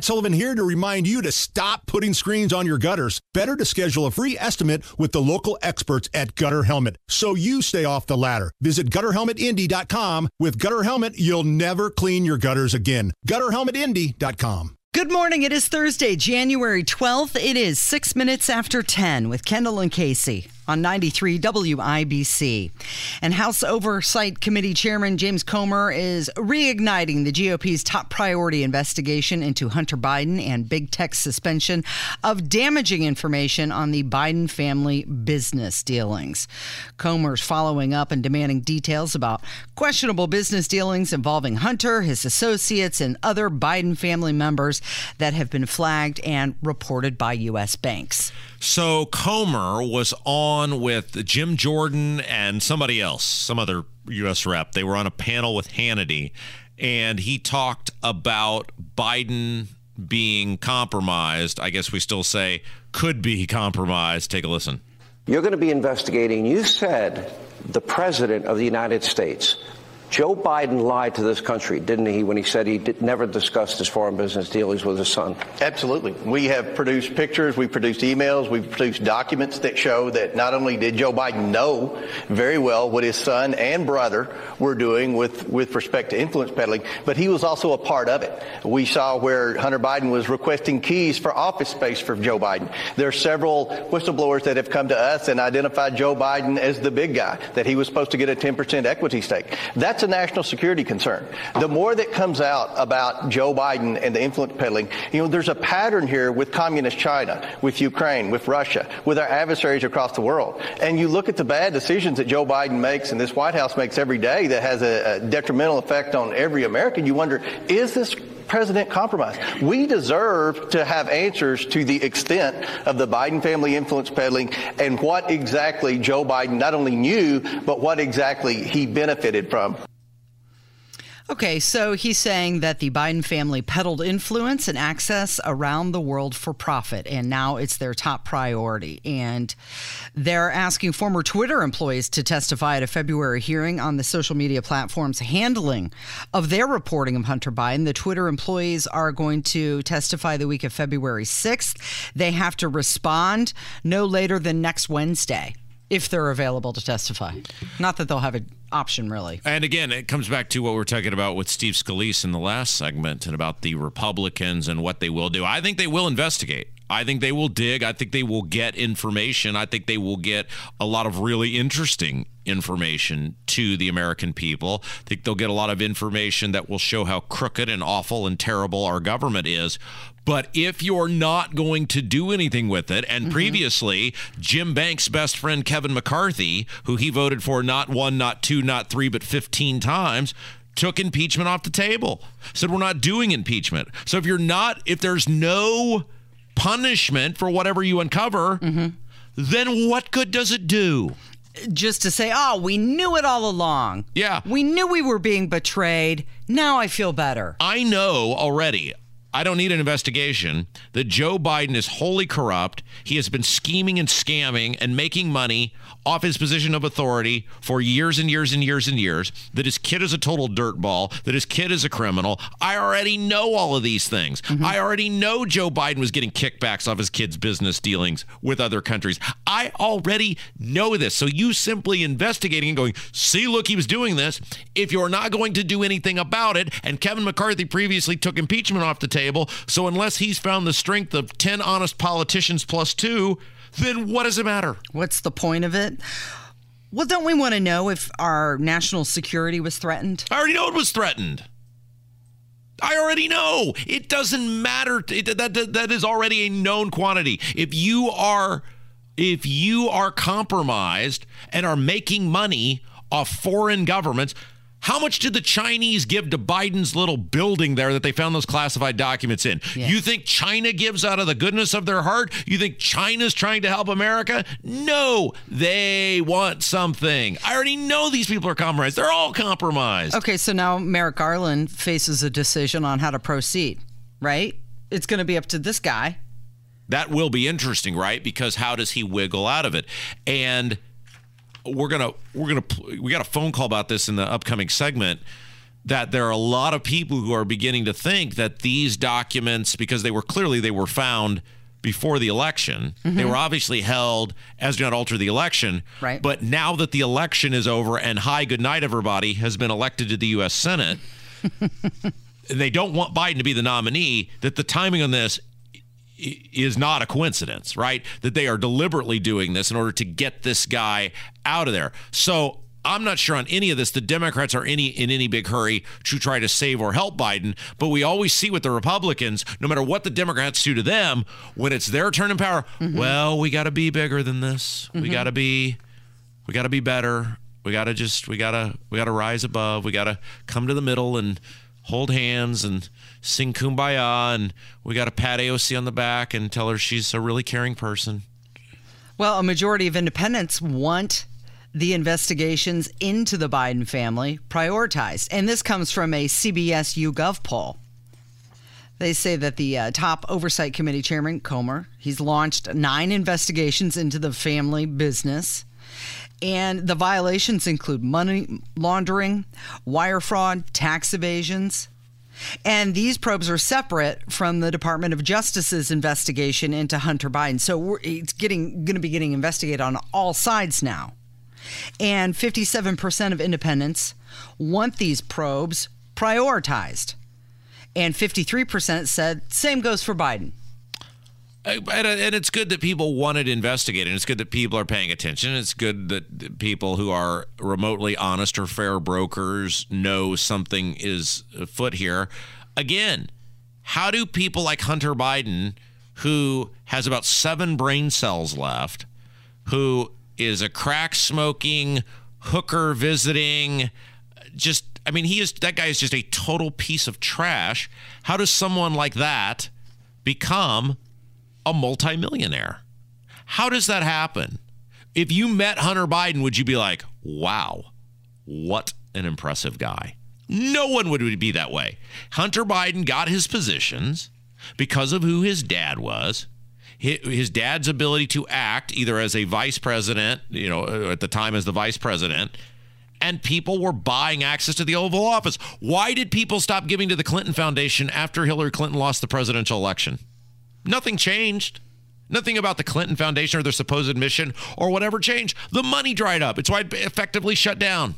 Matt Sullivan here to remind you to stop putting screens on your gutters. Better to schedule a free estimate with the local experts at Gutter Helmet so you stay off the ladder. Visit gutterhelmetindy.com. With Gutter Helmet, you'll never clean your gutters again. Gutterhelmetindy.com. Good morning. It is Thursday, January 12th. It is six minutes after 10 with Kendall and Casey on 93 WIBC. And House Oversight Committee Chairman James Comer is reigniting the GOP's top priority investigation into Hunter Biden and big tech's suspension of damaging information on the Biden family business dealings. Comer's following up and demanding details about questionable business dealings involving Hunter, his associates, and other Biden family members that have been flagged and reported by U.S. banks. So Comer was on with Jim Jordan and somebody else, some other U.S. rep. They were on a panel with Hannity, and he talked about Biden being compromised. I guess we still say could be compromised. Take a listen. You're going to be investigating. You said the president of the United States Joe Biden lied to this country, didn't he, when he said he did, never discussed his foreign business dealings with his son? Absolutely. We have produced pictures, we've produced emails, we've produced documents that show that not only did Joe Biden know very well what his son and brother were doing with, with respect to influence peddling, but he was also a part of it. We saw where Hunter Biden was requesting keys for office space for Joe Biden. There are several whistleblowers that have come to us and identified Joe Biden as the big guy, that he was supposed to get a 10% equity stake. That's that's a national security concern. The more that comes out about Joe Biden and the influence peddling, you know, there's a pattern here with communist China, with Ukraine, with Russia, with our adversaries across the world. And you look at the bad decisions that Joe Biden makes and this White House makes every day that has a, a detrimental effect on every American. You wonder, is this president compromised? We deserve to have answers to the extent of the Biden family influence peddling and what exactly Joe Biden not only knew, but what exactly he benefited from. Okay, so he's saying that the Biden family peddled influence and access around the world for profit, and now it's their top priority. And they're asking former Twitter employees to testify at a February hearing on the social media platform's handling of their reporting of Hunter Biden. The Twitter employees are going to testify the week of February 6th. They have to respond no later than next Wednesday if they're available to testify. Not that they'll have an option, really. And again, it comes back to what we are talking about with Steve Scalise in the last segment and about the Republicans and what they will do. I think they will investigate. I think they will dig. I think they will get information. I think they will get a lot of really interesting information to the American people. I think they'll get a lot of information that will show how crooked and awful and terrible our government is. But if you're not going to do anything with it, and mm-hmm. previously, Jim Banks' best friend Kevin McCarthy, who he voted for not one, not two, not three, but 15 times, took impeachment off the table. Said we're not doing impeachment. So if you're not, if there's no punishment for whatever you uncover, mm-hmm. then what good does it do? Just to say, oh, we knew it all along. Yeah. We knew we were being betrayed. Now I feel better. I know already. I don't need an investigation that Joe Biden is wholly corrupt. He has been scheming and scamming and making money off his position of authority for years and years and years and years, that his kid is a total dirtball, that his kid is a criminal. I already know all of these things. Mm-hmm. I already know Joe Biden was getting kickbacks off his kid's business dealings with other countries. I already know this. So you simply investigating and going, see, look, he was doing this. If you're not going to do anything about it, and Kevin McCarthy previously took impeachment off the table, so unless he's found the strength of 10 honest politicians plus two, then what does it matter? What's the point of it? Well, don't we want to know if our national security was threatened? I already know it was threatened. I already know. It doesn't matter. It, that, that, that is already a known quantity. If you are if you are compromised and are making money off foreign governments, how much did the Chinese give to Biden's little building there that they found those classified documents in? Yes. You think China gives out of the goodness of their heart? You think China's trying to help America? No, they want something. I already know these people are compromised. They're all compromised. Okay, so now Merrick Garland faces a decision on how to proceed, right? It's going to be up to this guy. That will be interesting, right? Because how does he wiggle out of it? And we're gonna we're gonna we got a phone call about this in the upcoming segment. that there are a lot of people who are beginning to think that these documents, because they were clearly they were found before the election, mm-hmm. they were obviously held as do not alter the election. Right. But now that the election is over and hi, good night, everybody has been elected to the U.S. Senate. they don't want Biden to be the nominee, that the timing on this is not a coincidence, right? That they are deliberately doing this in order to get this guy out of there. So I'm not sure on any of this. The Democrats are any in any big hurry to try to save or help Biden, but we always see with the Republicans, no matter what the Democrats do to them, when it's their turn in power, mm-hmm. well, we got to be bigger than this. Mm-hmm. We got to be, we got to be better. We got to just, we got to, we got to rise above. We got to come to the middle and hold hands and sing kumbaya, and we got to pat AOC on the back and tell her she's a really caring person. Well, a majority of independents want the investigations into the Biden family prioritized. And this comes from a CBS YouGov poll. They say that the uh, top oversight committee chairman, Comer, he's launched nine investigations into the family business. And the violations include money laundering, wire fraud, tax evasions. And these probes are separate from the Department of Justice's investigation into Hunter Biden. So it's getting going to be getting investigated on all sides now. And 57% of independents want these probes prioritized. And 53% said same goes for Biden. And it's good that people want it investigated. It's good that people are paying attention. It's good that people who are remotely honest or fair brokers know something is afoot here. Again, how do people like Hunter Biden, who has about seven brain cells left, who is a crack smoking, hooker visiting, just I mean, he is that guy is just a total piece of trash. How does someone like that become a multimillionaire? How does that happen? If you met Hunter Biden, would you be like, wow, what an impressive guy? No one would be that way. Hunter Biden got his positions because of who his dad was his dad's ability to act either as a vice president, you know, uh, at the time as the vice president, and people were buying access to the Oval Office. Why did people stop giving to the Clinton Foundation after Hillary Clinton lost the presidential election? Nothing changed. Nothing about the Clinton Foundation or their supposed mission or whatever changed. The money dried up. It's why it effectively shut down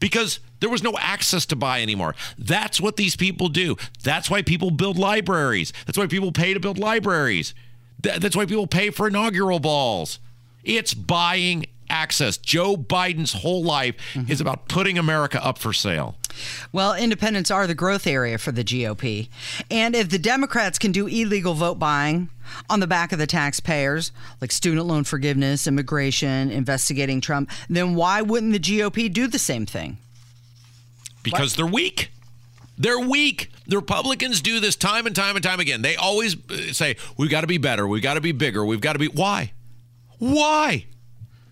because there was no access to buy anymore. That's what these people do. That's why people build libraries. That's why people pay to build libraries. That's why people pay for inaugural balls. It's buying access. Joe Biden's whole life mm-hmm. is about putting America up for sale. Well, independents are the growth area for the GOP. And if the Democrats can do illegal vote buying on the back of the taxpayers, like student loan forgiveness, immigration, investigating Trump, then why wouldn't the GOP do the same thing? Because what? they're weak. They're weak. The Republicans do this time and time and time again. They always uh, say, we've got to be better. We've got to be bigger. We've got to be. Why? Why?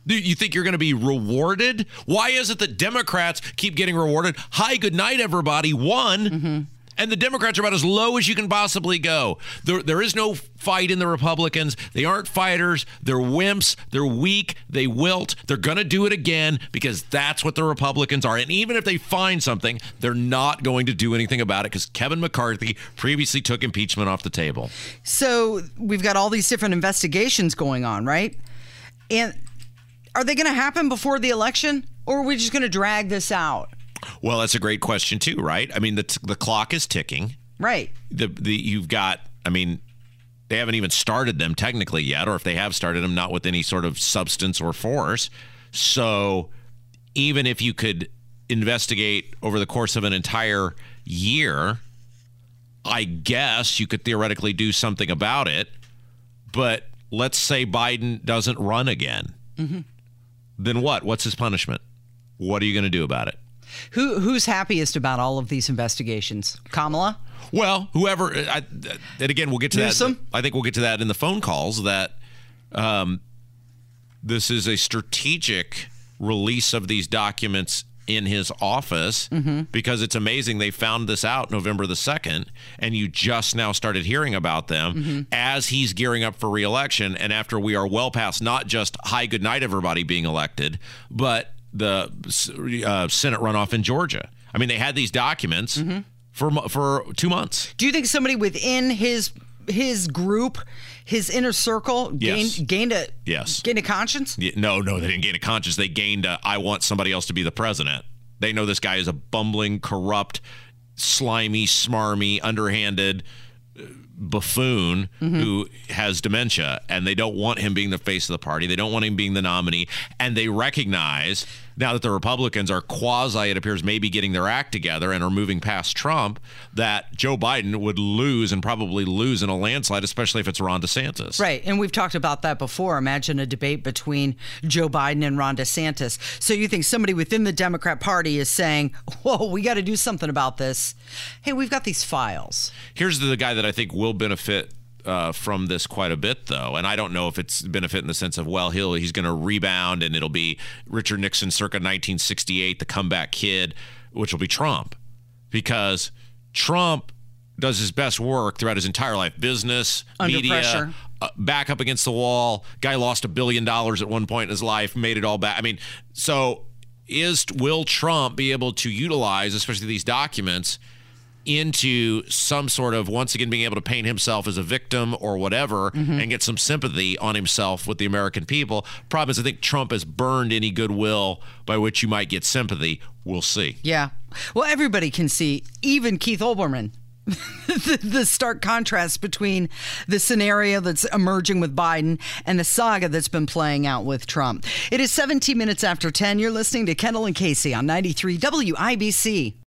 You think you're going to be rewarded? Why is it that Democrats keep getting rewarded? Hi, good night, everybody. One. Mm-hmm and the Democrats are about as low as you can possibly go. There, there is no fight in the Republicans. They aren't fighters. They're wimps. They're weak. They wilt. They're going to do it again because that's what the Republicans are. And even if they find something, they're not going to do anything about it because Kevin McCarthy previously took impeachment off the table. So we've got all these different investigations going on, right? And are they going to happen before the election or are we just going to drag this out? Well, that's a great question too, right? I mean, the the clock is ticking. Right. The the you've got. I mean, they haven't even started them technically yet, or if they have started them, not with any sort of substance or force. So, even if you could investigate over the course of an entire year, I guess you could theoretically do something about it. But let's say Biden doesn't run again. Mm-hmm. Then what? What's his punishment? What are you going to do about it? Who who's happiest about all of these investigations? Kamala. Well, whoever. I, and again, we'll get to Newsom? that. I think we'll get to that in the phone calls. That um, this is a strategic release of these documents in his office mm-hmm. because it's amazing they found this out November the 2nd and you just now started hearing about them mm-hmm. as he's gearing up for reelection and after we are well past not just hi good night everybody being elected but the uh, Senate runoff in Georgia. I mean, they had these documents Mm-hmm. for for two months. Do you think somebody within his his group, his inner circle, Yes. gained gained a Yes. gained a conscience? Yeah, No, no, they didn't gain a conscience. They gained a, I want somebody else to be the president. They know this guy is a bumbling, corrupt, slimy, smarmy, underhanded buffoon mm-hmm. who has dementia, and they don't want him being the face of the party. They don't want him being the nominee, and they recognize now that the Republicans are quasi, it appears, maybe getting their act together and are moving past Trump, that Joe Biden would lose and probably lose in a landslide, especially if it's Ron DeSantis. Right, and we've talked about that before. Imagine a debate between Joe Biden and Ron DeSantis. So you think somebody within the Democrat Party is saying, "Whoa, we got to do something about this." Hey, we've got these files. Here's the guy that I think will benefit uh, from this quite a bit, though, and I don't know if it's benefit in the sense of well, he'll he's going to rebound and it'll be Richard Nixon circa 1968, the comeback kid, which will be Trump, because Trump does his best work throughout his entire life, business, Under media. Uh, back up against the wall. Guy lost a billion dollars at one point in his life, made it all back. I mean, so is will Trump be able to utilize, especially these documents, into some sort of once again being able to paint himself as a victim or whatever mm-hmm. and get some sympathy on himself with the American people. Problem is, I think Trump has burned any goodwill by which you might get sympathy. We'll see. Yeah. Well, everybody can see, even Keith Olbermann, the, the stark contrast between the scenario that's emerging with Biden and the saga that's been playing out with Trump. It is 17 minutes after 10. You're listening to Kendall and Casey on 93 WIBC.